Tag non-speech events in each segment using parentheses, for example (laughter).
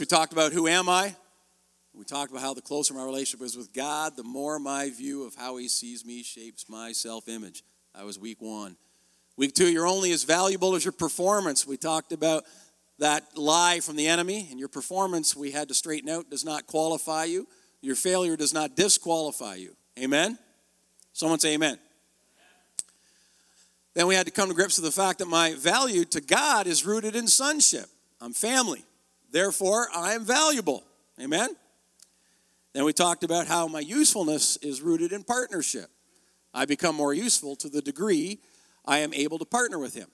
We talked about who am I? We talked about how the closer my relationship is with God, the more my view of how He sees me shapes my self image. That was week one. Week two, you're only as valuable as your performance. We talked about that lie from the enemy, and your performance we had to straighten out does not qualify you. Your failure does not disqualify you. Amen? Someone say amen. Then we had to come to grips with the fact that my value to God is rooted in sonship. I'm family. Therefore, I am valuable. Amen? Then we talked about how my usefulness is rooted in partnership. I become more useful to the degree I am able to partner with Him.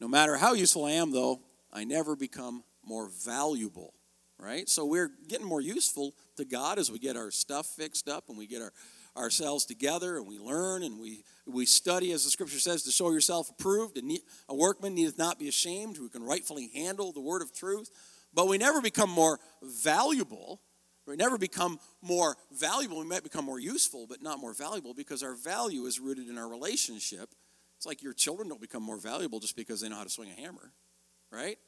No matter how useful I am, though, I never become more valuable, right? So we're getting more useful to God as we get our stuff fixed up and we get our, ourselves together and we learn and we, we study, as the scripture says, to show yourself approved. And a workman needeth not be ashamed, who can rightfully handle the word of truth. But we never become more valuable. We never become more valuable. We might become more useful, but not more valuable because our value is rooted in our relationship. It's like your children don't become more valuable just because they know how to swing a hammer right?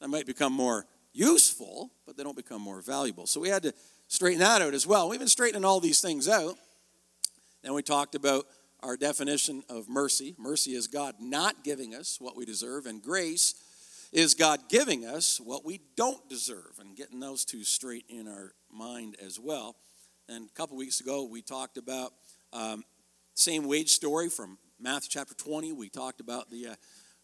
They might become more useful, but they don't become more valuable. So we had to straighten that out as well. We've been straightening all these things out. Then we talked about our definition of mercy. Mercy is God not giving us what we deserve, and grace is God giving us what we don't deserve, and getting those two straight in our mind as well. And a couple weeks ago, we talked about um, same wage story from Matthew chapter 20. We talked about the uh,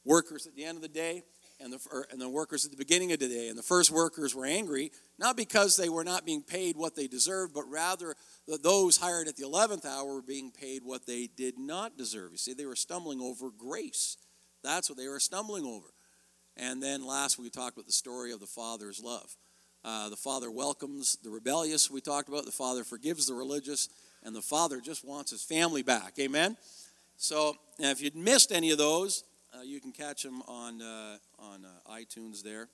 workers at the end of the day and the, and the workers at the beginning of the day. And the first workers were angry, not because they were not being paid what they deserved, but rather those hired at the 11th hour were being paid what they did not deserve. You see, they were stumbling over grace. That's what they were stumbling over. And then last we talked about the story of the Father's love. Uh, the Father welcomes the rebellious, we talked about. The Father forgives the religious, and the Father just wants his family back. Amen? So, if you'd missed any of those, uh, you can catch them on, uh, on uh, iTunes there.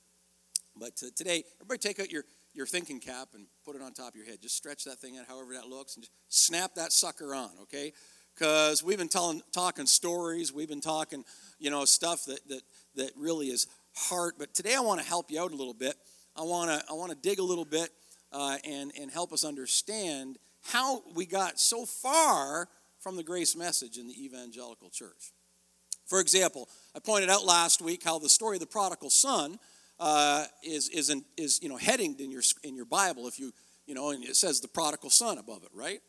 But today, everybody take out your, your thinking cap and put it on top of your head. Just stretch that thing out however that looks and just snap that sucker on, okay? Because we've been telling, talking stories, we've been talking, you know, stuff that, that, that really is heart. But today I want to help you out a little bit. I want to I want to dig a little bit uh, and, and help us understand how we got so far from the grace message in the evangelical church. For example, I pointed out last week how the story of the prodigal son uh, is, is, in, is you know, headinged in your, in your Bible if you, you know, and it says the prodigal son above it, right?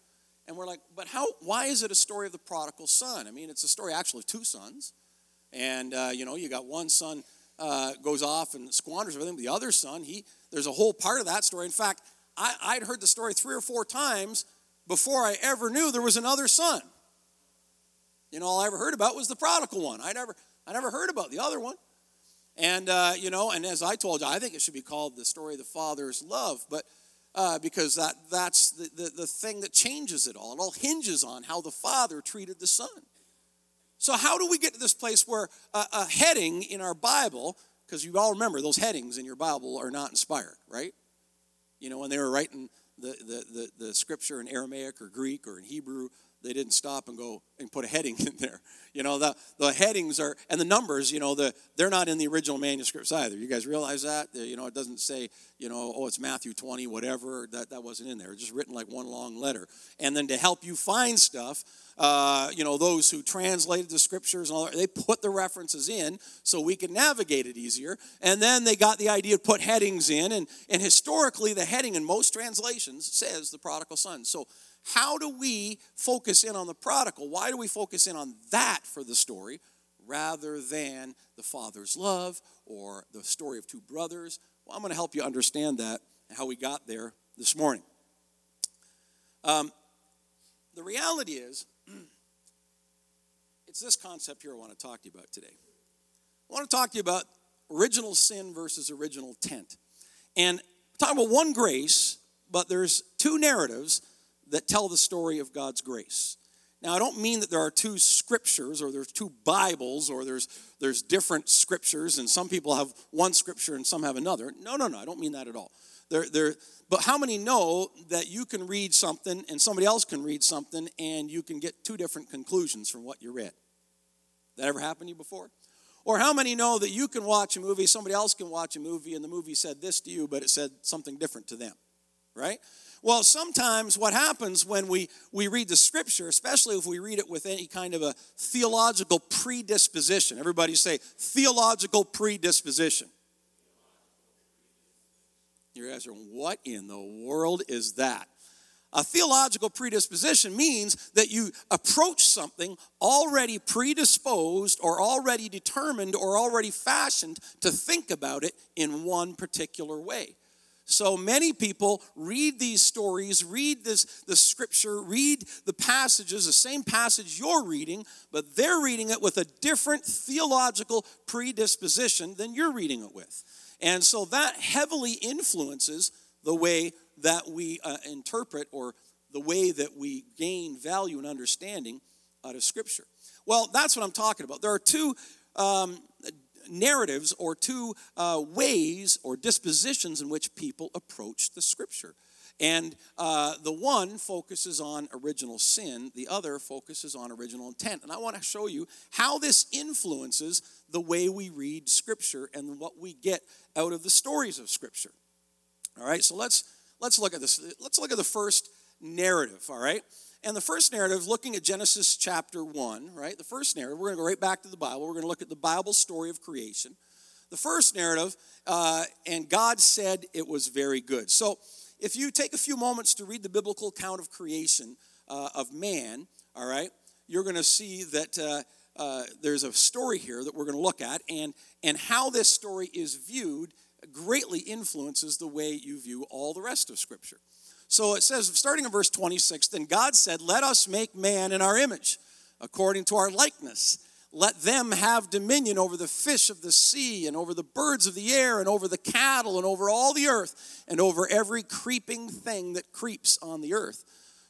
And we're like, but how, why is it a story of the prodigal son? I mean, it's a story actually of two sons. And, uh, you know, you got one son uh, goes off and squanders everything. The other son, he, there's a whole part of that story. In fact, I, I'd heard the story three or four times before I ever knew there was another son. You know, all I ever heard about was the prodigal one. I never, I never heard about the other one. And, uh, you know, and as I told you, I think it should be called the story of the Father's love, but uh, because that, that's the, the, the thing that changes it all. It all hinges on how the Father treated the Son. So, how do we get to this place where a, a heading in our Bible, because you all remember those headings in your Bible are not inspired, right? You know, when they were writing the, the, the, the scripture in Aramaic or Greek or in Hebrew, they didn't stop and go and put a heading (laughs) in there. You know, the, the headings are, and the numbers, you know, the, they're not in the original manuscripts either. You guys realize that? You know, it doesn't say, you know, oh, it's Matthew 20, whatever. That, that wasn't in there. It's just written like one long letter. And then to help you find stuff, uh, you know, those who translated the scriptures and all that, they put the references in so we could navigate it easier. And then they got the idea to put headings in. And, and historically, the heading in most translations says the prodigal son. So how do we focus in on the prodigal? Why do we focus in on that for the story rather than the father's love or the story of two brothers? Well, I'm going to help you understand that and how we got there this morning. Um, the reality is, (clears throat) it's this concept here I want to talk to you about today. I want to talk to you about original sin versus original intent. And talking about one grace, but there's two narratives that tell the story of God's grace. Now, I don't mean that there are two scriptures or there's two Bibles or there's, there's different scriptures and some people have one scripture and some have another. No, no, no, I don't mean that at all. There, there, but how many know that you can read something and somebody else can read something and you can get two different conclusions from what you read? That ever happened to you before? Or how many know that you can watch a movie, somebody else can watch a movie, and the movie said this to you, but it said something different to them, right? Well, sometimes what happens when we, we read the scripture, especially if we read it with any kind of a theological predisposition, everybody say theological predisposition. You guys are, what in the world is that? A theological predisposition means that you approach something already predisposed or already determined or already fashioned to think about it in one particular way. So many people read these stories, read this the scripture, read the passages, the same passage you're reading, but they're reading it with a different theological predisposition than you're reading it with. And so that heavily influences the way that we uh, interpret or the way that we gain value and understanding out of Scripture. Well, that's what I'm talking about. There are two um, narratives or two uh, ways or dispositions in which people approach the Scripture. And uh, the one focuses on original sin, the other focuses on original intent. And I want to show you how this influences the way we read Scripture and what we get out of the stories of Scripture. All right, so let's let's look at this. Let's look at the first narrative, all right? And the first narrative, looking at Genesis chapter 1, right? The first narrative, we're going to go right back to the Bible. We're going to look at the Bible story of creation. The first narrative, uh, and God said it was very good. So if you take a few moments to read the biblical account of creation uh, of man, all right, you're going to see that uh, uh, there's a story here that we're going to look at, and, and how this story is viewed greatly influences the way you view all the rest of Scripture. So it says, starting in verse 26, then God said, Let us make man in our image, according to our likeness. Let them have dominion over the fish of the sea, and over the birds of the air, and over the cattle, and over all the earth, and over every creeping thing that creeps on the earth.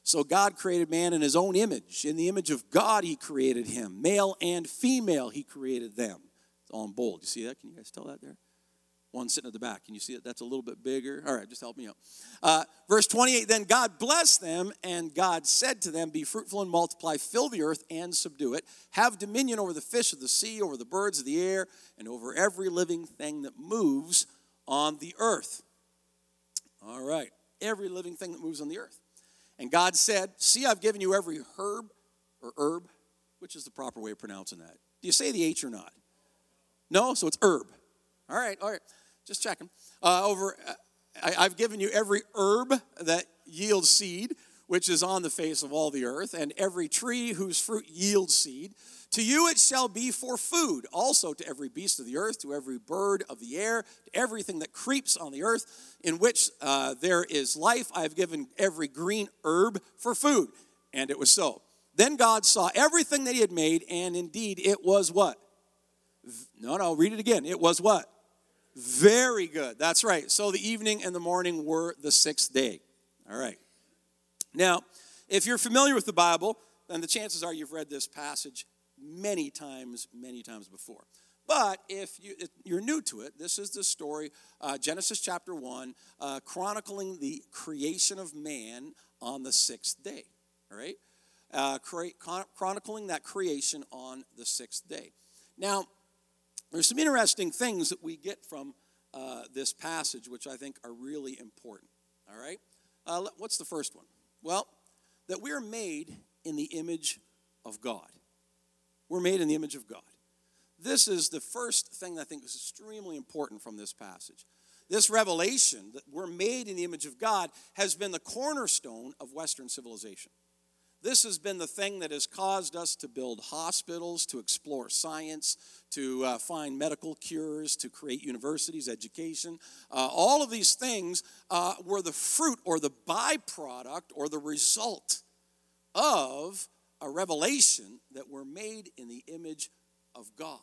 So God created man in his own image. In the image of God, he created him. Male and female, he created them. It's all in bold. You see that? Can you guys tell that there? One sitting at the back. Can you see it? That's a little bit bigger. All right, just help me out. Uh, verse 28 Then God blessed them, and God said to them, Be fruitful and multiply, fill the earth and subdue it. Have dominion over the fish of the sea, over the birds of the air, and over every living thing that moves on the earth. All right, every living thing that moves on the earth. And God said, See, I've given you every herb or herb, which is the proper way of pronouncing that. Do you say the H or not? No, so it's herb. All right, all right. Just checking. Uh, over, uh, I, I've given you every herb that yields seed, which is on the face of all the earth, and every tree whose fruit yields seed. To you it shall be for food, also to every beast of the earth, to every bird of the air, to everything that creeps on the earth, in which uh, there is life. I have given every green herb for food. And it was so. Then God saw everything that he had made, and indeed it was what? No, no, read it again. It was what? Very good. That's right. So the evening and the morning were the sixth day. All right. Now, if you're familiar with the Bible, then the chances are you've read this passage many times, many times before. But if, you, are new to it, this is the story, uh, Genesis chapter 1, uh, chronicling the creation of man on the sixth day. All right? Uh, chronicling that creation on the sixth day. Now, there's some interesting things that we get from uh, this passage, which I think are really important. All right? Uh, what's the first one? Well, that we're made in the image of God. We're made in the image of God. This is the first thing that I think is extremely important from this passage. This revelation that we're made in the image of God has been the cornerstone of Western civilization. This has been the thing that has caused us to build hospitals, to explore science, to uh, find medical cures, to create universities, education. Uh, all of these things uh, were the fruit or the byproduct or the result of a revelation that we're made in the image of God,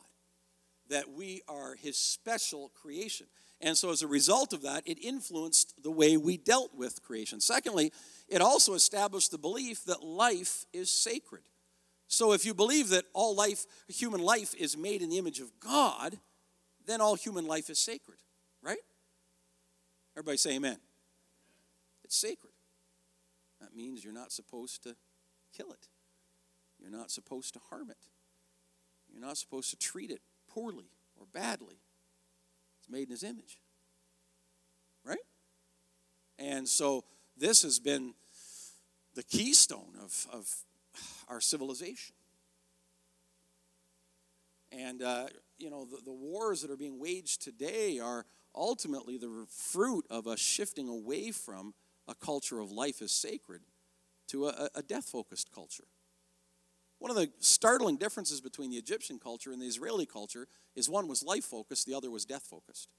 that we are His special creation. And so, as a result of that, it influenced the way we dealt with creation. Secondly, it also established the belief that life is sacred. So if you believe that all life, human life, is made in the image of God, then all human life is sacred, right? Everybody say amen. It's sacred. That means you're not supposed to kill it. You're not supposed to harm it. You're not supposed to treat it poorly or badly. It's made in his image. Right? And so this has been the keystone of, of our civilization. And, uh, you know, the, the wars that are being waged today are ultimately the fruit of us shifting away from a culture of life as sacred to a, a death focused culture. One of the startling differences between the Egyptian culture and the Israeli culture is one was life focused, the other was death focused.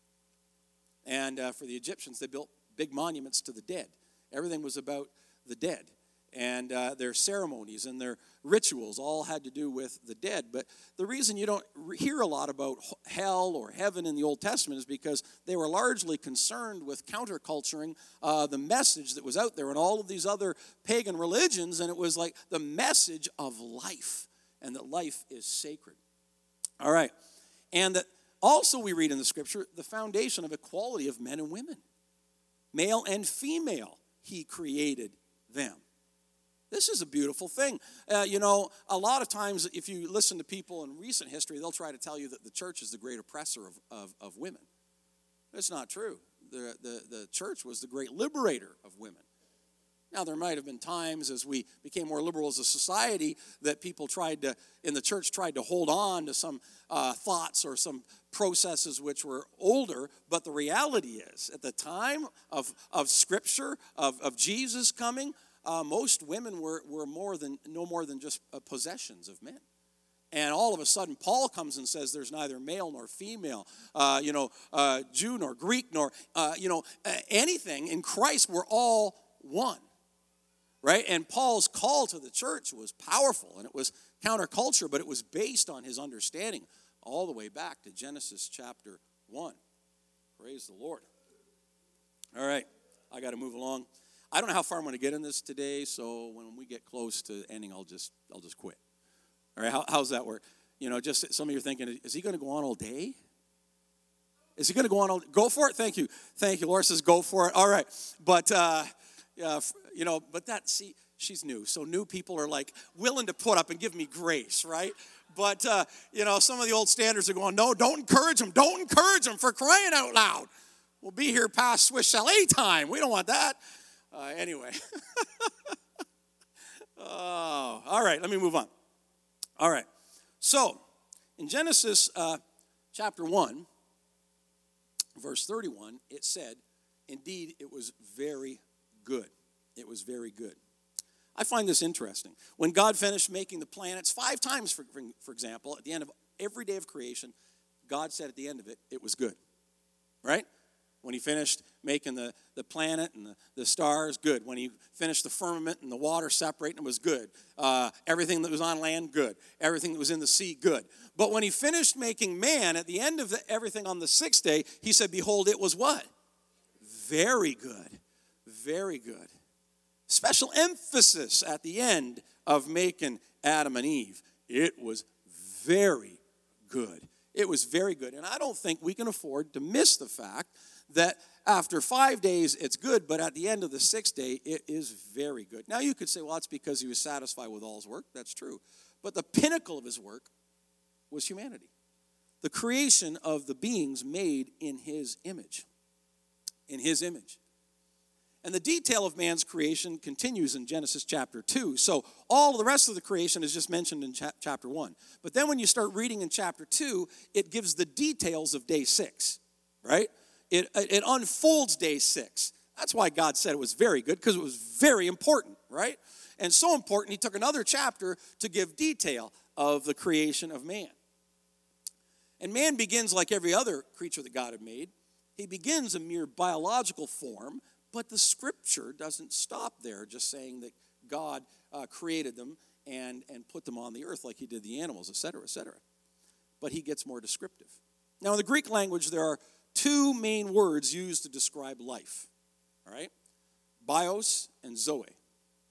And uh, for the Egyptians, they built big monuments to the dead. Everything was about the dead and uh, their ceremonies and their rituals all had to do with the dead. But the reason you don't hear a lot about hell or heaven in the Old Testament is because they were largely concerned with counterculturing uh, the message that was out there in all of these other pagan religions, and it was like the message of life and that life is sacred. All right. And that also we read in the scripture the foundation of equality of men and women, male and female, he created them. This is a beautiful thing. Uh, you know, a lot of times, if you listen to people in recent history, they'll try to tell you that the church is the great oppressor of, of, of women. It's not true. The, the, the church was the great liberator of women. Now, there might have been times as we became more liberal as a society that people tried to, in the church, tried to hold on to some uh, thoughts or some processes which were older. But the reality is, at the time of, of Scripture, of, of Jesus coming, uh, most women were, were more than, no more than just uh, possessions of men. And all of a sudden, Paul comes and says there's neither male nor female, uh, you know, uh, Jew nor Greek nor, uh, you know, anything. In Christ, we're all one, right? And Paul's call to the church was powerful and it was counterculture, but it was based on his understanding all the way back to Genesis chapter 1. Praise the Lord. All right, I got to move along. I don't know how far I'm going to get in this today, so when we get close to ending, I'll just I'll just quit. All right, how, how's that work? You know, just some of you are thinking, is he going to go on all day? Is he going to go on all? Go for it. Thank you, thank you. Laura says, go for it. All right, but uh, you know, but that see, she's new, so new people are like willing to put up and give me grace, right? But uh, you know, some of the old standards are going, no, don't encourage them. Don't encourage them for crying out loud. We'll be here past Swiss Chalet time. We don't want that. Uh, anyway. (laughs) oh, all right, let me move on. All right. So, in Genesis uh, chapter 1, verse 31, it said, Indeed, it was very good. It was very good. I find this interesting. When God finished making the planets five times, for, for example, at the end of every day of creation, God said at the end of it, it was good. Right? When he finished making the, the planet and the, the stars, good. When he finished the firmament and the water separating, it was good. Uh, everything that was on land, good. Everything that was in the sea, good. But when he finished making man, at the end of the, everything on the sixth day, he said, Behold, it was what? Very good. Very good. Special emphasis at the end of making Adam and Eve. It was very good. It was very good. And I don't think we can afford to miss the fact that after five days it's good, but at the end of the sixth day it is very good. Now you could say, well, that's because he was satisfied with all his work. That's true. But the pinnacle of his work was humanity the creation of the beings made in his image. In his image. And the detail of man's creation continues in Genesis chapter 2. So all the rest of the creation is just mentioned in cha- chapter 1. But then when you start reading in chapter 2, it gives the details of day 6, right? It, it unfolds day six. That's why God said it was very good, because it was very important, right? And so important, he took another chapter to give detail of the creation of man. And man begins like every other creature that God had made. He begins a mere biological form, but the scripture doesn't stop there, just saying that God uh, created them and, and put them on the earth like he did the animals, etc., etc. But he gets more descriptive. Now, in the Greek language, there are two main words used to describe life. All right? Bios and Zoe.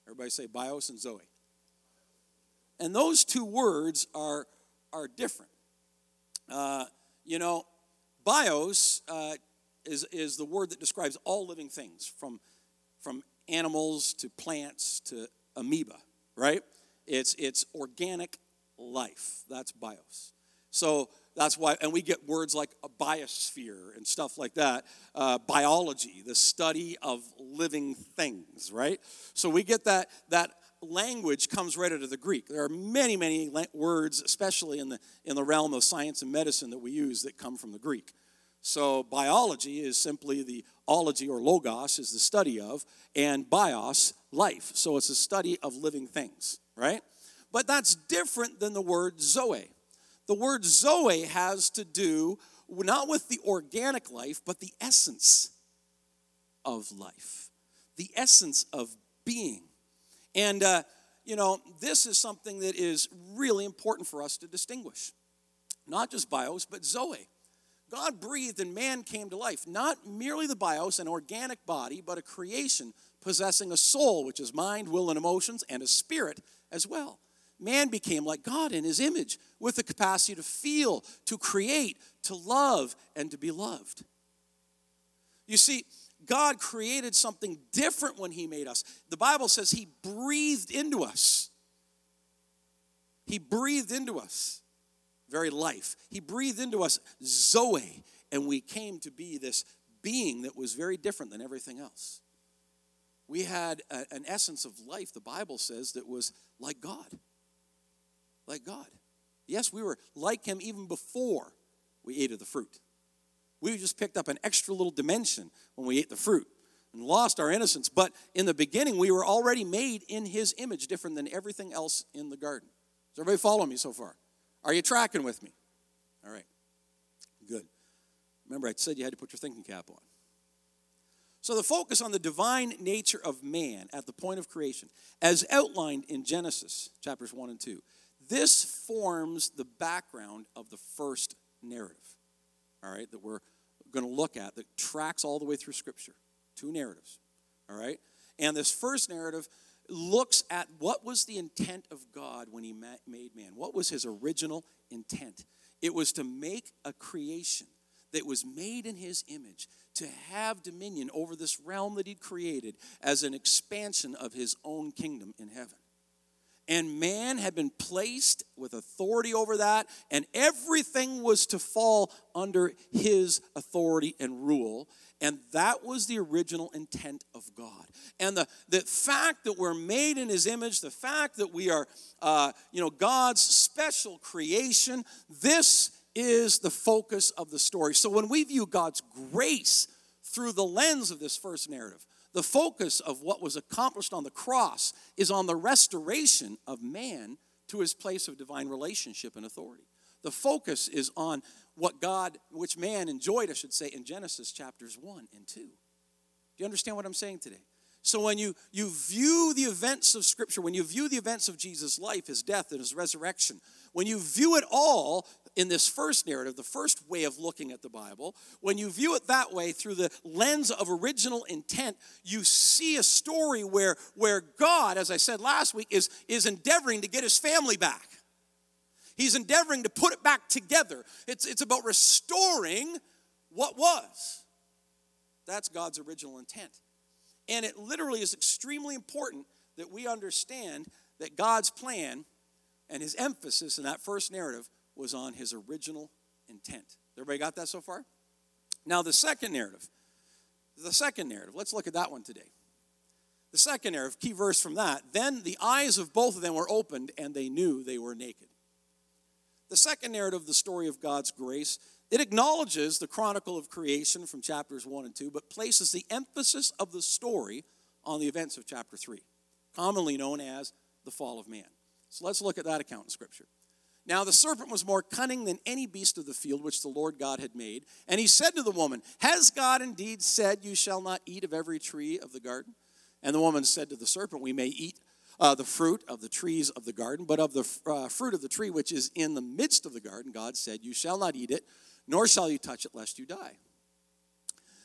Everybody say bios and Zoe. And those two words are, are different. Uh, you know, bios uh, is, is the word that describes all living things, from, from animals to plants to amoeba, right? It's, it's organic life. That's bios. So that's why, and we get words like a biosphere and stuff like that. Uh, biology, the study of living things, right? So we get that that language comes right out of the Greek. There are many, many words, especially in the in the realm of science and medicine, that we use that come from the Greek. So biology is simply the ology or logos is the study of, and bios life. So it's a study of living things, right? But that's different than the word zoe. The word zoe has to do not with the organic life, but the essence of life, the essence of being. And, uh, you know, this is something that is really important for us to distinguish. Not just bios, but zoe. God breathed and man came to life. Not merely the bios, an organic body, but a creation possessing a soul, which is mind, will, and emotions, and a spirit as well man became like God in his image with the capacity to feel, to create, to love, and to be loved. You see, God created something different when he made us. The Bible says he breathed into us. He breathed into us very life. He breathed into us Zoe, and we came to be this being that was very different than everything else. We had a, an essence of life, the Bible says, that was like God like God. Yes, we were like him even before we ate of the fruit. We just picked up an extra little dimension when we ate the fruit and lost our innocence. But in the beginning, we were already made in his image, different than everything else in the garden. Does everybody follow me so far? Are you tracking with me? All right. Good. Remember, I said you had to put your thinking cap on. So, the focus on the divine nature of man at the point of creation, as outlined in Genesis chapters 1 and 2, this forms the background of the first narrative, all right, that we're going to look at that tracks all the way through Scripture. Two narratives, all right? And this first narrative looks at what was the intent of God when He made man. What was His original intent? It was to make a creation that was made in His image, to have dominion over this realm that He'd created as an expansion of His own kingdom in heaven and man had been placed with authority over that, and everything was to fall under his authority and rule. And that was the original intent of God. And the, the fact that we're made in his image, the fact that we are, uh, you know, God's special creation, this is the focus of the story. So when we view God's grace through the lens of this first narrative, the focus of what was accomplished on the cross is on the restoration of man to his place of divine relationship and authority. The focus is on what God, which man enjoyed, I should say, in Genesis chapters 1 and 2. Do you understand what I'm saying today? So when you, you view the events of Scripture, when you view the events of Jesus' life, his death, and his resurrection, when you view it all in this first narrative, the first way of looking at the Bible, when you view it that way through the lens of original intent, you see a story where, where God, as I said last week, is, is endeavoring to get his family back. He's endeavoring to put it back together. It's, it's about restoring what was. That's God's original intent. And it literally is extremely important that we understand that God's plan and his emphasis in that first narrative was on his original intent. Everybody got that so far? Now, the second narrative, the second narrative, let's look at that one today. The second narrative, key verse from that, then the eyes of both of them were opened and they knew they were naked. The second narrative, the story of God's grace, it acknowledges the chronicle of creation from chapters 1 and 2, but places the emphasis of the story on the events of chapter 3, commonly known as the fall of man. So let's look at that account in Scripture. Now the serpent was more cunning than any beast of the field which the Lord God had made. And he said to the woman, Has God indeed said, You shall not eat of every tree of the garden? And the woman said to the serpent, We may eat uh, the fruit of the trees of the garden, but of the uh, fruit of the tree which is in the midst of the garden, God said, You shall not eat it, nor shall you touch it, lest you die.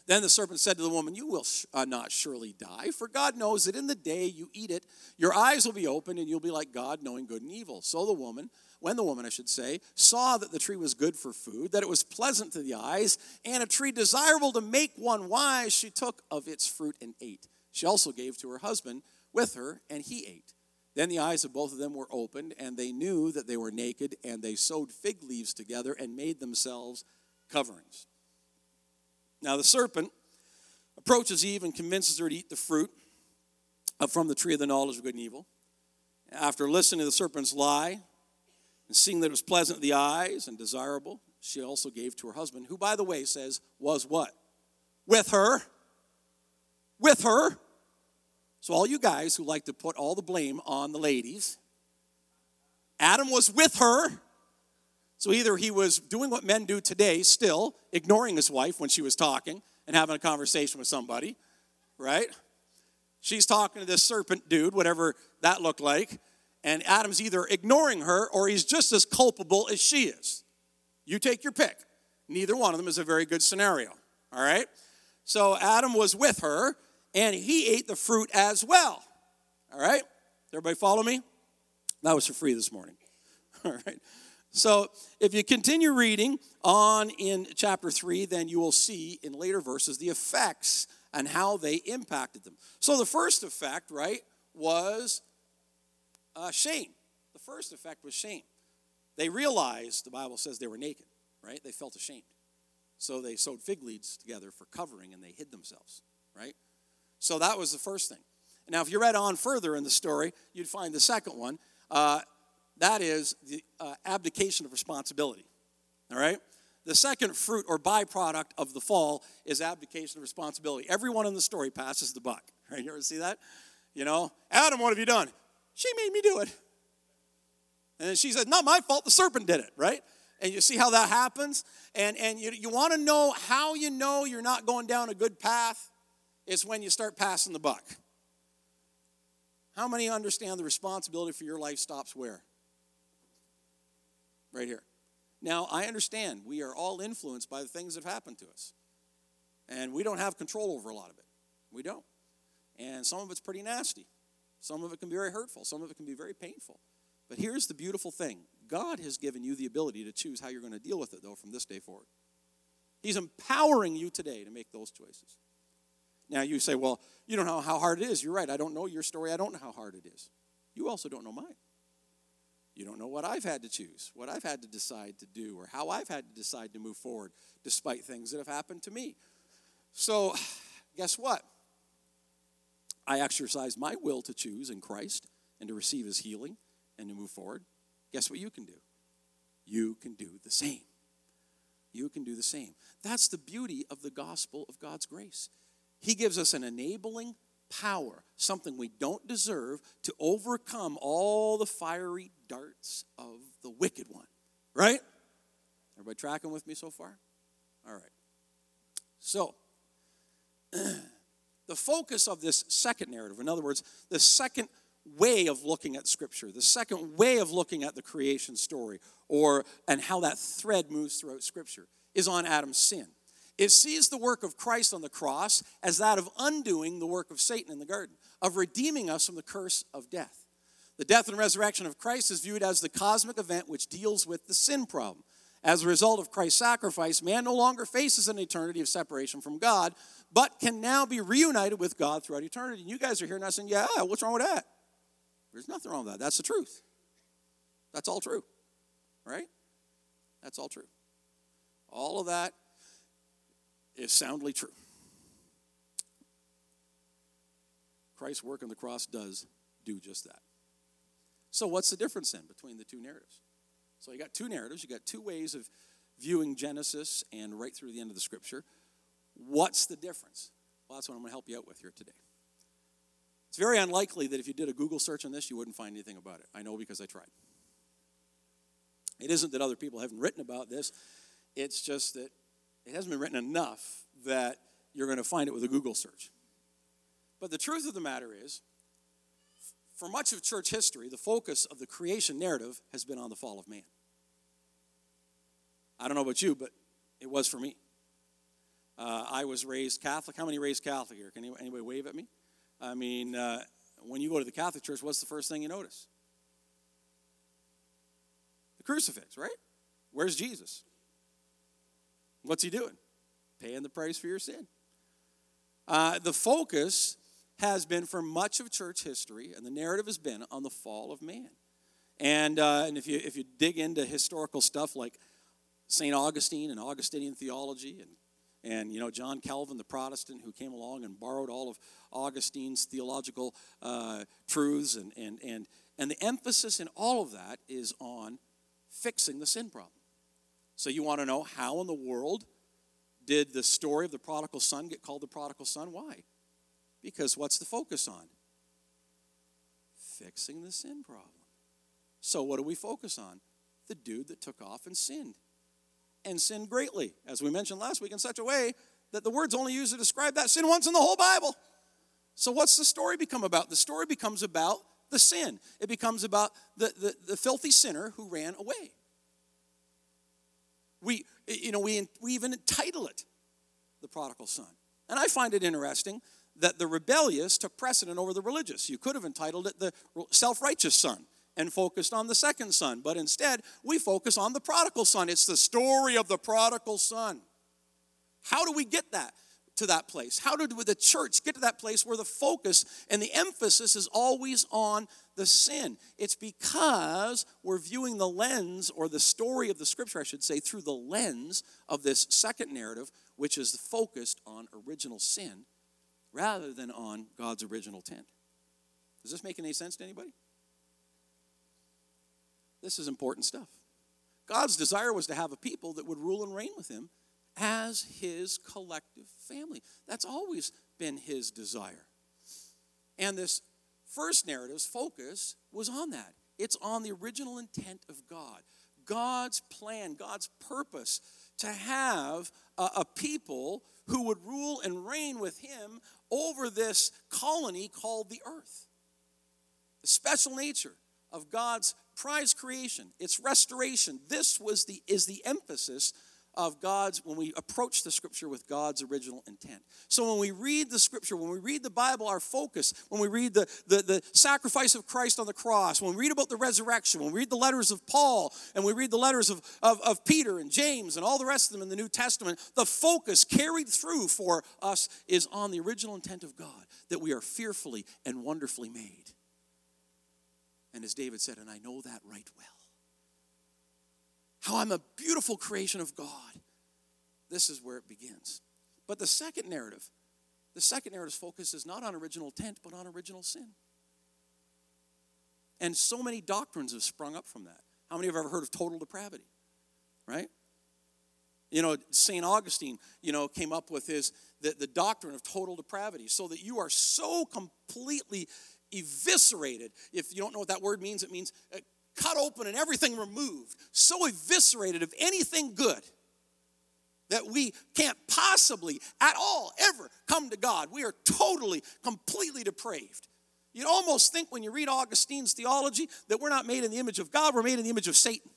Then the serpent said to the woman, You will uh, not surely die, for God knows that in the day you eat it, your eyes will be opened, and you'll be like God, knowing good and evil. So the woman, when the woman, I should say, saw that the tree was good for food, that it was pleasant to the eyes, and a tree desirable to make one wise, she took of its fruit and ate. She also gave to her husband with her, and he ate. Then the eyes of both of them were opened, and they knew that they were naked, and they sewed fig leaves together and made themselves coverings. Now the serpent approaches Eve and convinces her to eat the fruit from the tree of the knowledge of good and evil. After listening to the serpent's lie and seeing that it was pleasant to the eyes and desirable, she also gave to her husband, who, by the way, says, was what? With her. With her. So, all you guys who like to put all the blame on the ladies, Adam was with her. So, either he was doing what men do today, still ignoring his wife when she was talking and having a conversation with somebody, right? She's talking to this serpent dude, whatever that looked like, and Adam's either ignoring her or he's just as culpable as she is. You take your pick. Neither one of them is a very good scenario, all right? So Adam was with her and he ate the fruit as well. All right? Everybody follow me? That was for free this morning. (laughs) All right. So if you continue reading on in chapter 3, then you will see in later verses the effects and how they impacted them. So the first effect, right, was uh, shame. The first effect was shame. They realized, the Bible says they were naked, right? They felt ashamed. So they sewed fig leaves together for covering and they hid themselves, right? So that was the first thing. Now, if you read on further in the story, you'd find the second one. Uh, that is the uh, abdication of responsibility. All right? The second fruit or byproduct of the fall is abdication of responsibility. Everyone in the story passes the buck. (laughs) Right? You ever see that? You know, Adam, what have you done? She made me do it. And she said, Not my fault, the serpent did it, right? And you see how that happens? And, and you, you want to know how you know you're not going down a good path? It's when you start passing the buck. How many understand the responsibility for your life stops where? Right here. Now, I understand we are all influenced by the things that have happened to us. And we don't have control over a lot of it. We don't. And some of it's pretty nasty. Some of it can be very hurtful. Some of it can be very painful. But here's the beautiful thing God has given you the ability to choose how you're going to deal with it, though, from this day forward. He's empowering you today to make those choices. Now you say, well, you don't know how hard it is. You're right. I don't know your story. I don't know how hard it is. You also don't know mine. You don't know what I've had to choose, what I've had to decide to do, or how I've had to decide to move forward despite things that have happened to me. So, guess what? I exercise my will to choose in Christ and to receive his healing and to move forward. Guess what you can do? You can do the same. You can do the same. That's the beauty of the gospel of God's grace. He gives us an enabling power, something we don't deserve, to overcome all the fiery darts of the wicked one. Right? Everybody tracking with me so far? All right. So, (clears throat) the focus of this second narrative, in other words, the second way of looking at scripture the second way of looking at the creation story or and how that thread moves throughout scripture is on adam's sin it sees the work of Christ on the cross as that of undoing the work of Satan in the garden, of redeeming us from the curse of death. The death and resurrection of Christ is viewed as the cosmic event which deals with the sin problem. As a result of Christ's sacrifice, man no longer faces an eternity of separation from God, but can now be reunited with God throughout eternity. And you guys are here now saying, Yeah, what's wrong with that? There's nothing wrong with that. That's the truth. That's all true. Right? That's all true. All of that is soundly true. Christ's work on the cross does do just that. So, what's the difference then between the two narratives? So, you got two narratives, you got two ways of viewing Genesis and right through the end of the scripture. What's the difference? Well, that's what I'm going to help you out with here today. It's very unlikely that if you did a Google search on this, you wouldn't find anything about it. I know because I tried. It isn't that other people haven't written about this, it's just that it hasn't been written enough that you're going to find it with a Google search. But the truth of the matter is, for much of church history, the focus of the creation narrative has been on the fall of man. I don't know about you, but it was for me. Uh, I was raised Catholic. How many raised Catholic here? Can anybody wave at me? I mean, uh, when you go to the Catholic Church, what's the first thing you notice? The crucifix, right? Where's Jesus? What's he doing? Paying the price for your sin. Uh, the focus has been for much of church history, and the narrative has been on the fall of man. And, uh, and if, you, if you dig into historical stuff like St. Augustine and Augustinian theology, and, and you know John Calvin, the Protestant, who came along and borrowed all of Augustine's theological uh, truths, and, and, and, and the emphasis in all of that is on fixing the sin problem. So you want to know how in the world did the story of the prodigal son get called the prodigal son? Why? Because what's the focus on? Fixing the sin problem. So what do we focus on? The dude that took off and sinned. And sinned greatly, as we mentioned last week, in such a way that the word's only used to describe that sin once in the whole Bible. So what's the story become about? The story becomes about the sin. It becomes about the, the, the filthy sinner who ran away. We, you know, we, we even entitle it the prodigal son. And I find it interesting that the rebellious took precedent over the religious. You could have entitled it the self righteous son and focused on the second son, but instead we focus on the prodigal son. It's the story of the prodigal son. How do we get that? to that place? How did the church get to that place where the focus and the emphasis is always on the sin? It's because we're viewing the lens, or the story of the scripture, I should say, through the lens of this second narrative, which is focused on original sin rather than on God's original intent. Does this make any sense to anybody? This is important stuff. God's desire was to have a people that would rule and reign with him as his collective family. That's always been his desire. And this first narrative's focus was on that. It's on the original intent of God, God's plan, God's purpose to have a, a people who would rule and reign with him over this colony called the earth. The special nature of God's prize creation, its restoration. This was the is the emphasis of God's, when we approach the scripture with God's original intent. So when we read the scripture, when we read the Bible, our focus, when we read the, the, the sacrifice of Christ on the cross, when we read about the resurrection, when we read the letters of Paul, and we read the letters of, of, of Peter and James and all the rest of them in the New Testament, the focus carried through for us is on the original intent of God, that we are fearfully and wonderfully made. And as David said, and I know that right well how I'm a beautiful creation of God. This is where it begins. But the second narrative, the second narrative's focus is not on original intent, but on original sin. And so many doctrines have sprung up from that. How many have ever heard of total depravity? Right? You know, St. Augustine, you know, came up with his the, the doctrine of total depravity, so that you are so completely eviscerated. If you don't know what that word means, it means uh, cut open and everything removed, so eviscerated of anything good that we can't possibly at all ever come to God. We are totally, completely depraved. You'd almost think when you read Augustine's theology that we're not made in the image of God, we're made in the image of Satan.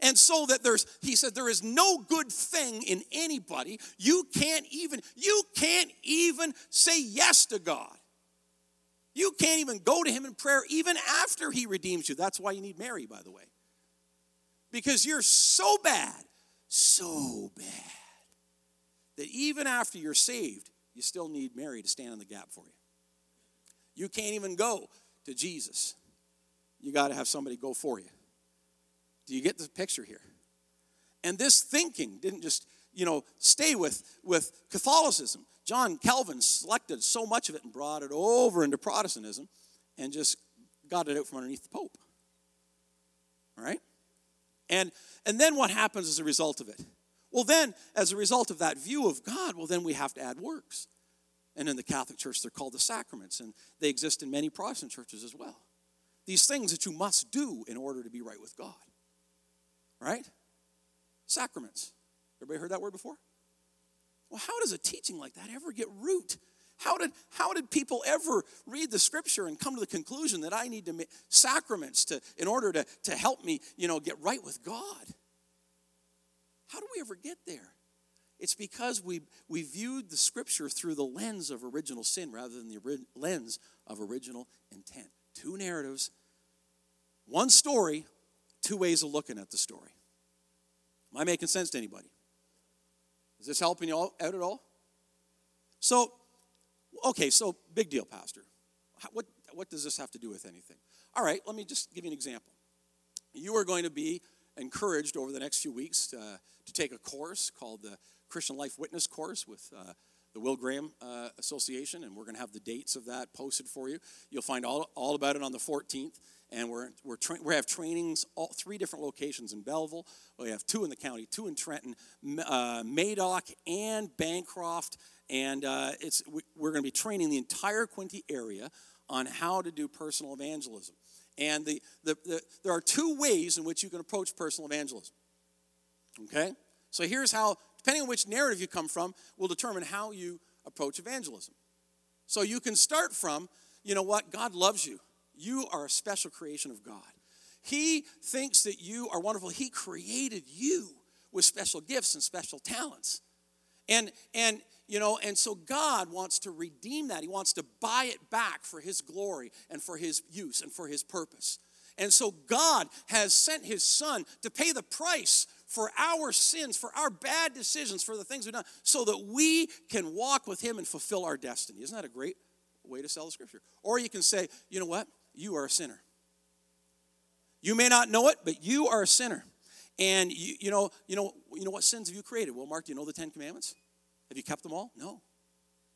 And so that there's, he said, there is no good thing in anybody. You can't even, you can't even say yes to God. You can't even go to him in prayer even after he redeems you. That's why you need Mary, by the way. Because you're so bad, so bad, that even after you're saved, you still need Mary to stand in the gap for you. You can't even go to Jesus. You got to have somebody go for you. Do you get the picture here? And this thinking didn't just, you know, stay with, with Catholicism. John Calvin selected so much of it and brought it over into Protestantism and just got it out from underneath the Pope. All right? And, and then what happens as a result of it? Well, then, as a result of that view of God, well, then we have to add works. And in the Catholic Church, they're called the sacraments, and they exist in many Protestant churches as well. These things that you must do in order to be right with God. Right? Sacraments. Everybody heard that word before? Well, how does a teaching like that ever get root? How did, how did people ever read the scripture and come to the conclusion that I need to make sacraments to, in order to, to help me, you know, get right with God? How do we ever get there? It's because we, we viewed the scripture through the lens of original sin rather than the ori- lens of original intent. Two narratives, one story, two ways of looking at the story. Am I making sense to anybody? Is this helping you out at all? So, okay, so big deal, Pastor. What, what does this have to do with anything? All right, let me just give you an example. You are going to be encouraged over the next few weeks uh, to take a course called the Christian Life Witness course with uh, the Will Graham uh, Association, and we're going to have the dates of that posted for you. You'll find all, all about it on the 14th. And we're, we're tra- we have trainings, all three different locations in Belleville. We have two in the county, two in Trenton, uh, Madoc, and Bancroft. And uh, it's, we, we're going to be training the entire Quinte area on how to do personal evangelism. And the, the, the, there are two ways in which you can approach personal evangelism. Okay? So here's how, depending on which narrative you come from, will determine how you approach evangelism. So you can start from, you know what, God loves you. You are a special creation of God. He thinks that you are wonderful. He created you with special gifts and special talents. And, and you know, and so God wants to redeem that. He wants to buy it back for His glory and for His use and for His purpose. And so God has sent His Son to pay the price for our sins, for our bad decisions, for the things we've done, so that we can walk with Him and fulfill our destiny. Isn't that a great way to sell the scripture? Or you can say, you know what? You are a sinner. You may not know it, but you are a sinner. And you, you know, you know, you know what sins have you created? Well, Mark, do you know the Ten Commandments? Have you kept them all? No.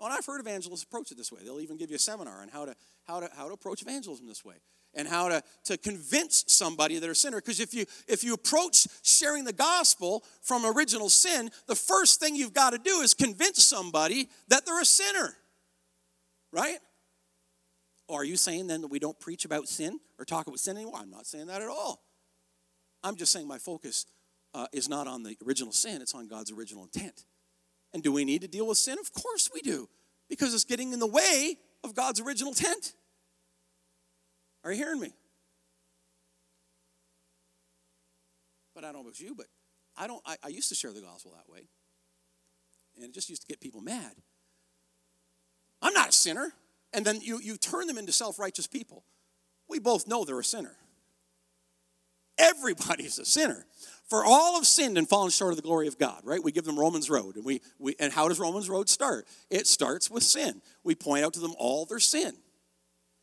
Oh, and I've heard evangelists approach it this way. They'll even give you a seminar on how to, how to, how to approach evangelism this way and how to, to convince somebody that they're a sinner. Because if you, if you approach sharing the gospel from original sin, the first thing you've got to do is convince somebody that they're a sinner. Right? Or are you saying then that we don't preach about sin or talk about sin anymore? I'm not saying that at all. I'm just saying my focus uh, is not on the original sin, it's on God's original intent. And do we need to deal with sin? Of course we do, because it's getting in the way of God's original intent. Are you hearing me? But I don't know about you, but I don't I, I used to share the gospel that way. And it just used to get people mad. I'm not a sinner. And then you, you turn them into self-righteous people. We both know they're a sinner. Everybody's a sinner. For all have sinned and fallen short of the glory of God, right? We give them Romans Road. And, we, we, and how does Romans Road start? It starts with sin. We point out to them all their sin.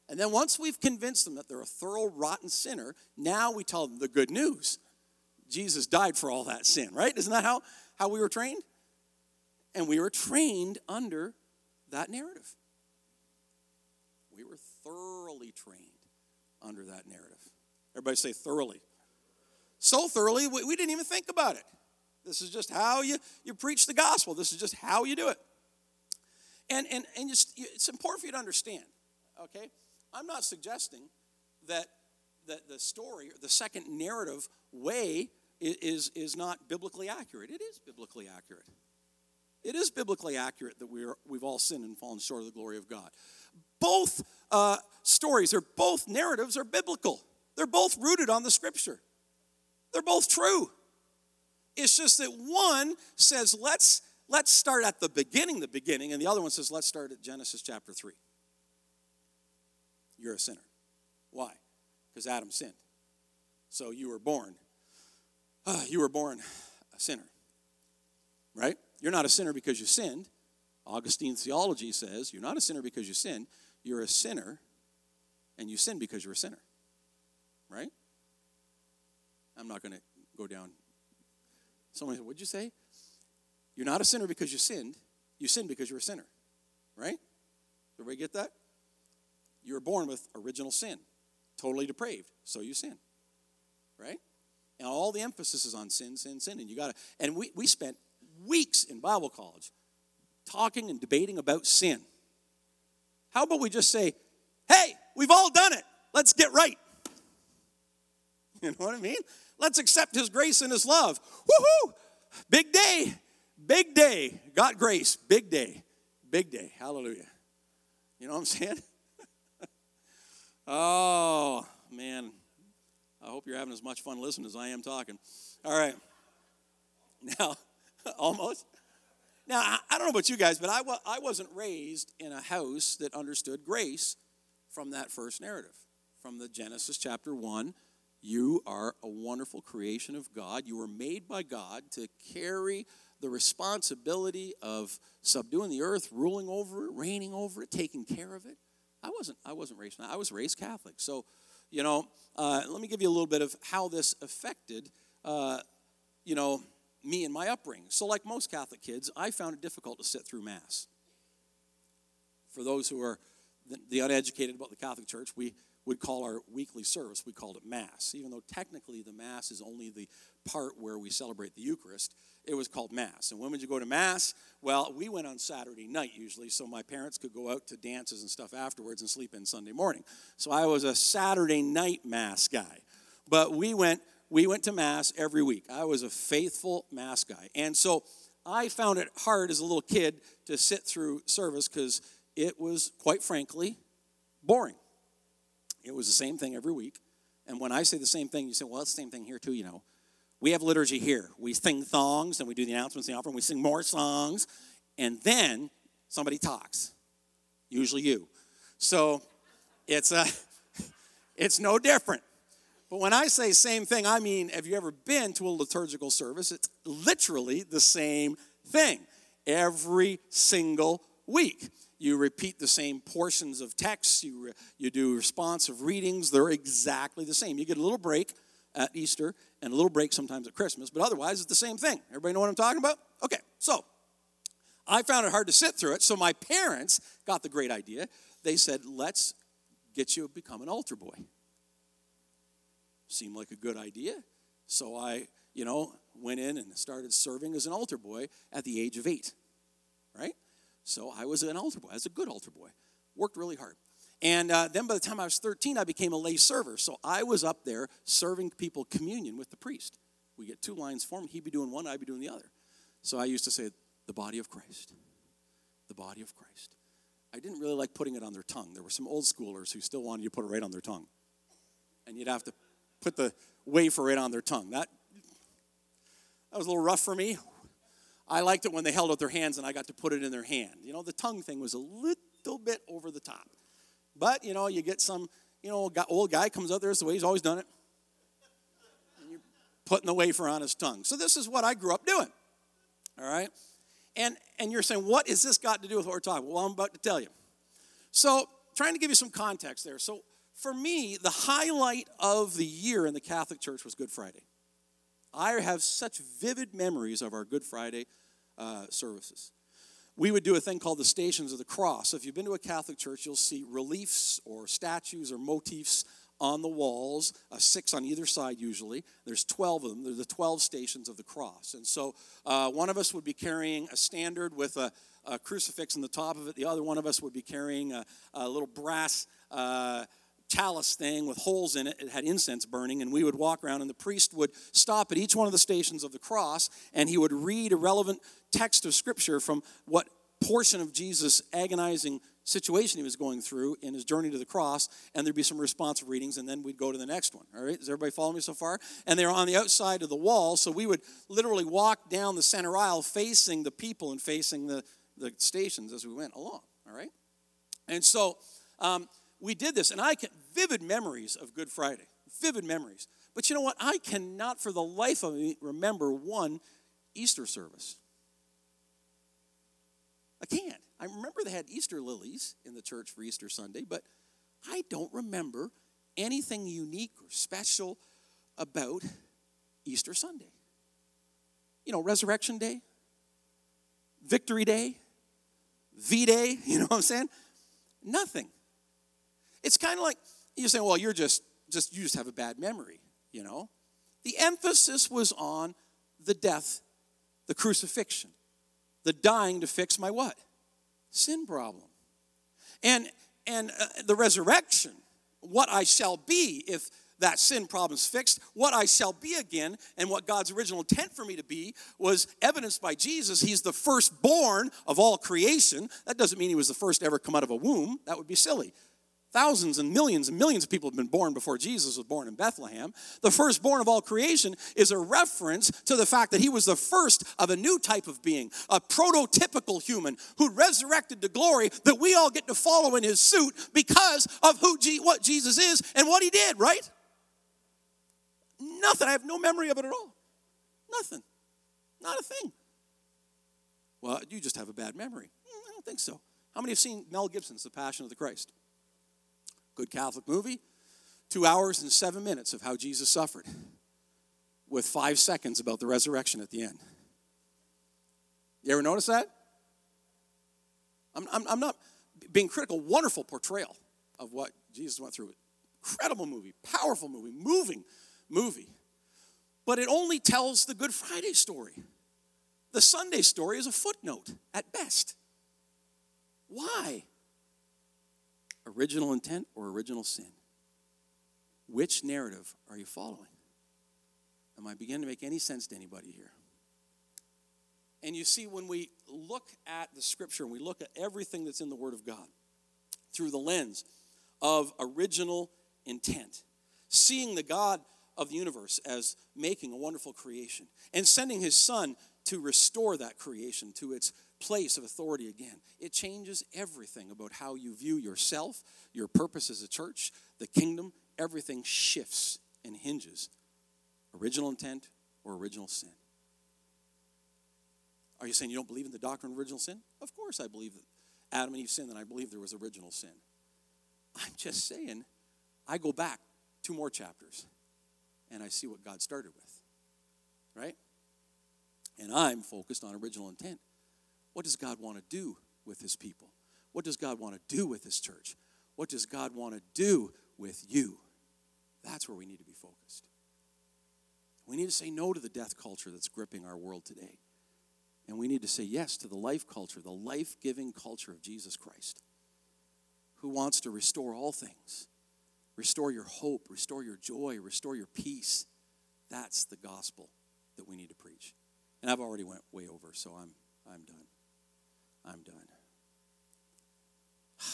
And then once we've convinced them that they're a thorough, rotten sinner, now we tell them the good news. Jesus died for all that sin, right? Isn't that how, how we were trained? And we were trained under that narrative. We were thoroughly trained under that narrative. Everybody say thoroughly so thoroughly, we, we didn't even think about it. This is just how you, you preach the gospel. This is just how you do it. And, and, and just, it's important for you to understand, okay? I'm not suggesting that, that the story, the second narrative way is, is not biblically accurate. It is biblically accurate. It is biblically accurate that we're, we've all sinned and fallen short of the glory of God. Both uh, stories, or both narratives, are biblical. They're both rooted on the scripture. They're both true. It's just that one says, let's, let's start at the beginning, the beginning, and the other one says, let's start at Genesis chapter 3. You're a sinner. Why? Because Adam sinned. So you were born. Uh, you were born a sinner. Right? You're not a sinner because you sinned. Augustine's theology says you're not a sinner because you sinned. You're a sinner, and you sin because you're a sinner. Right? I'm not going to go down. Someone said, What'd you say? You're not a sinner because you sinned. You sinned because you're a sinner. Right? Everybody get that? You were born with original sin, totally depraved, so you sin. Right? And all the emphasis is on sin, sin, sin. And you gotta and we, we spent weeks in Bible college talking and debating about sin. How about we just say, hey, we've all done it. Let's get right. (laughs) You know what I mean? Let's accept His grace and His love. Woohoo! Big day. Big day. Got grace. Big day. Big day. Hallelujah. You know what I'm saying? Oh, man. I hope you're having as much fun listening as I am talking. All right. (laughs) Now, (laughs) almost. Now, I don't know about you guys, but I, I wasn't raised in a house that understood grace from that first narrative, from the Genesis chapter 1 you are a wonderful creation of God. You were made by God to carry the responsibility of subduing the earth, ruling over it, reigning over it, taking care of it. I wasn't, I wasn't raised, I was raised Catholic. So, you know, uh, let me give you a little bit of how this affected, uh, you know, me and my upbringing. So, like most Catholic kids, I found it difficult to sit through Mass. For those who are the, the uneducated about the Catholic Church, we would call our weekly service, we called it Mass. Even though technically the Mass is only the part where we celebrate the Eucharist, it was called Mass. And when would you go to Mass? Well, we went on Saturday night usually, so my parents could go out to dances and stuff afterwards and sleep in Sunday morning. So I was a Saturday night Mass guy. But we went, we went to Mass every week. I was a faithful Mass guy. And so I found it hard as a little kid to sit through service because it was, quite frankly, boring. It was the same thing every week. And when I say the same thing, you say, well, it's the same thing here too, you know. We have liturgy here. We sing songs and we do the announcements, the offering, we sing more songs, and then somebody talks. Usually you. So it's uh, a (laughs) it's no different. But when I say same thing, I mean, have you ever been to a liturgical service? It's literally the same thing every single week. You repeat the same portions of text, you, re, you do responsive readings, they're exactly the same. You get a little break at Easter and a little break sometimes at Christmas, but otherwise it's the same thing. Everybody know what I'm talking about? Okay, so I found it hard to sit through it, so my parents got the great idea. They said, let's get you to become an altar boy. Seemed like a good idea. So I, you know, went in and started serving as an altar boy at the age of eight, right? So I was an altar boy. I was a good altar boy. Worked really hard. And uh, then by the time I was 13, I became a lay server. So I was up there serving people communion with the priest. We get two lines formed. He'd be doing one, I'd be doing the other. So I used to say, the body of Christ. The body of Christ. I didn't really like putting it on their tongue. There were some old schoolers who still wanted you to put it right on their tongue. And you'd have to put the wafer right on their tongue. That, that was a little rough for me. I liked it when they held out their hands and I got to put it in their hand. You know, the tongue thing was a little bit over the top. But, you know, you get some, you know, old guy comes out there, it's the way he's always done it. And you're putting the wafer on his tongue. So this is what I grew up doing. All right? And, and you're saying, what has this got to do with what we're talking about? Well, I'm about to tell you. So, trying to give you some context there. So, for me, the highlight of the year in the Catholic Church was Good Friday. I have such vivid memories of our Good Friday uh, services. We would do a thing called the Stations of the Cross. So if you've been to a Catholic church, you'll see reliefs or statues or motifs on the walls, uh, six on either side usually. There's 12 of them. They're the 12 stations of the cross. And so uh, one of us would be carrying a standard with a, a, crucifix on the top of it. The other one of us would be carrying a, a little brass uh, chalice thing with holes in it. It had incense burning, and we would walk around, and the priest would stop at each one of the stations of the cross, and he would read a relevant text of scripture from what portion of Jesus' agonizing situation he was going through in his journey to the cross, and there'd be some responsive readings, and then we'd go to the next one. All right, does everybody follow me so far? And they're on the outside of the wall, so we would literally walk down the center aisle facing the people and facing the, the stations as we went along. All right, and so um, we did this, and I can vivid memories of Good Friday, vivid memories. But you know what? I cannot for the life of me remember one Easter service. I can't. I remember they had Easter lilies in the church for Easter Sunday, but I don't remember anything unique or special about Easter Sunday. You know, Resurrection Day, Victory Day, V Day, (laughs) you know what I'm saying? Nothing. It's kind of like you're saying, well, you're just, just, you just have a bad memory, you know? The emphasis was on the death, the crucifixion, the dying to fix my what? Sin problem. And, and uh, the resurrection, what I shall be if that sin problem's fixed. What I shall be again, and what God's original intent for me to be, was evidenced by Jesus. He's the firstborn of all creation. That doesn't mean he was the first ever come out of a womb. That would be silly. Thousands and millions and millions of people have been born before Jesus was born in Bethlehem. The firstborn of all creation is a reference to the fact that he was the first of a new type of being, a prototypical human who resurrected to glory that we all get to follow in his suit because of who G- what Jesus is and what he did, right? Nothing. I have no memory of it at all. Nothing. Not a thing. Well, you just have a bad memory. Mm, I don't think so. How many have seen Mel Gibson's The Passion of the Christ? Good Catholic movie. Two hours and seven minutes of how Jesus suffered, with five seconds about the resurrection at the end. You ever notice that? I'm, I'm, I'm not being critical. Wonderful portrayal of what Jesus went through. Incredible movie, powerful movie, moving movie. But it only tells the Good Friday story. The Sunday story is a footnote at best. Why? Original intent or original sin? Which narrative are you following? Am I beginning to make any sense to anybody here? And you see, when we look at the scripture and we look at everything that's in the Word of God through the lens of original intent, seeing the God of the universe as making a wonderful creation and sending his son to restore that creation to its place of authority again. It changes everything about how you view yourself, your purpose as a church, the kingdom, everything shifts and hinges. Original intent or original sin. Are you saying you don't believe in the doctrine of original sin? Of course I believe that Adam and Eve sinned and I believe there was original sin. I'm just saying, I go back two more chapters and I see what God started with. Right? And I'm focused on original intent. What does God want to do with his people? What does God want to do with his church? What does God want to do with you? That's where we need to be focused. We need to say no to the death culture that's gripping our world today. And we need to say yes to the life culture, the life giving culture of Jesus Christ, who wants to restore all things restore your hope, restore your joy, restore your peace. That's the gospel that we need to preach. And I've already went way over, so I'm I'm done. I'm done. (sighs)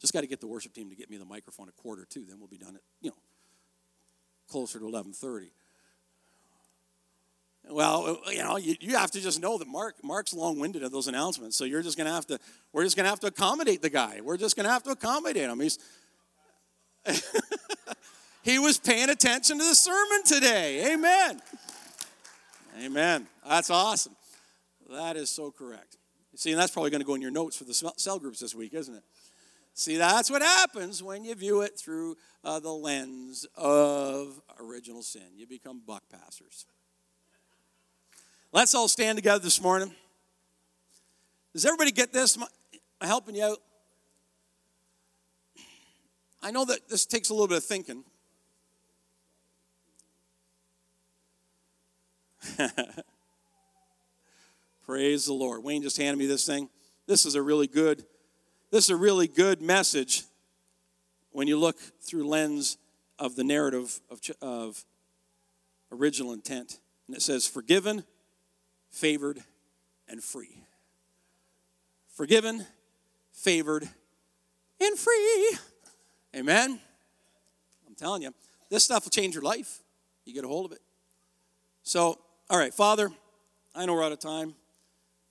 Just got to get the worship team to get me the microphone at quarter to, then we'll be done at, you know, closer to 11:30. Well, uh, you know, you, you have to just know that Mark Mark's long-winded at those announcements, so you're just going to have to we're just going to have to accommodate the guy. We're just going to have to accommodate him. He's (laughs) he was paying attention to the sermon today. Amen. Amen. That's awesome. That is so correct. See, and that's probably going to go in your notes for the cell groups this week, isn't it? See, that's what happens when you view it through uh, the lens of original sin. You become buck passers. Let's all stand together this morning. Does everybody get this? Am I helping you out? I know that this takes a little bit of thinking. (laughs) Praise the Lord. Wayne just handed me this thing. This is a really good, this is a really good message when you look through lens of the narrative of, of original intent. And it says, forgiven, favored, and free. Forgiven, favored, and free. Amen? I'm telling you, this stuff will change your life. You get a hold of it. So, all right, Father, I know we're out of time.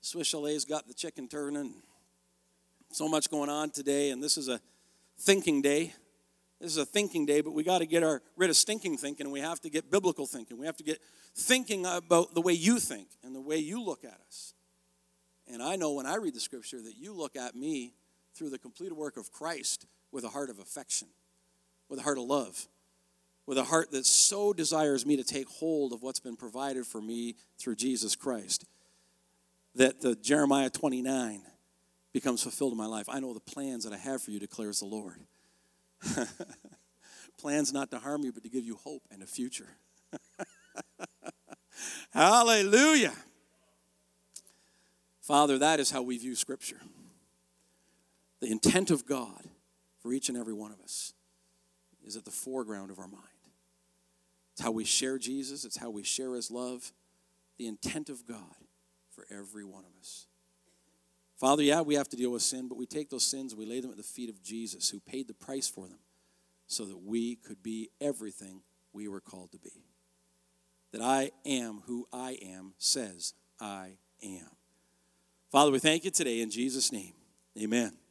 Swiss Chalet's got the chicken turning. So much going on today, and this is a thinking day. This is a thinking day, but we got to get our rid of stinking thinking, we have to get biblical thinking. We have to get thinking about the way you think and the way you look at us. And I know when I read the scripture that you look at me through the completed work of Christ with a heart of affection, with a heart of love, with a heart that so desires me to take hold of what's been provided for me through Jesus Christ, that the Jeremiah 29 becomes fulfilled in my life. I know the plans that I have for you, declares the Lord. (laughs) plans not to harm you, but to give you hope and a future. (laughs) Hallelujah. Father, that is how we view Scripture. The intent of God for each and every one of us is at the foreground of our mind. It's how we share Jesus, it's how we share his love, the intent of God for every one of us. Father, yeah, we have to deal with sin, but we take those sins and we lay them at the feet of Jesus, who paid the price for them so that we could be everything we were called to be. That I am who I am says I am. Father, we thank you today in Jesus' name. Amen.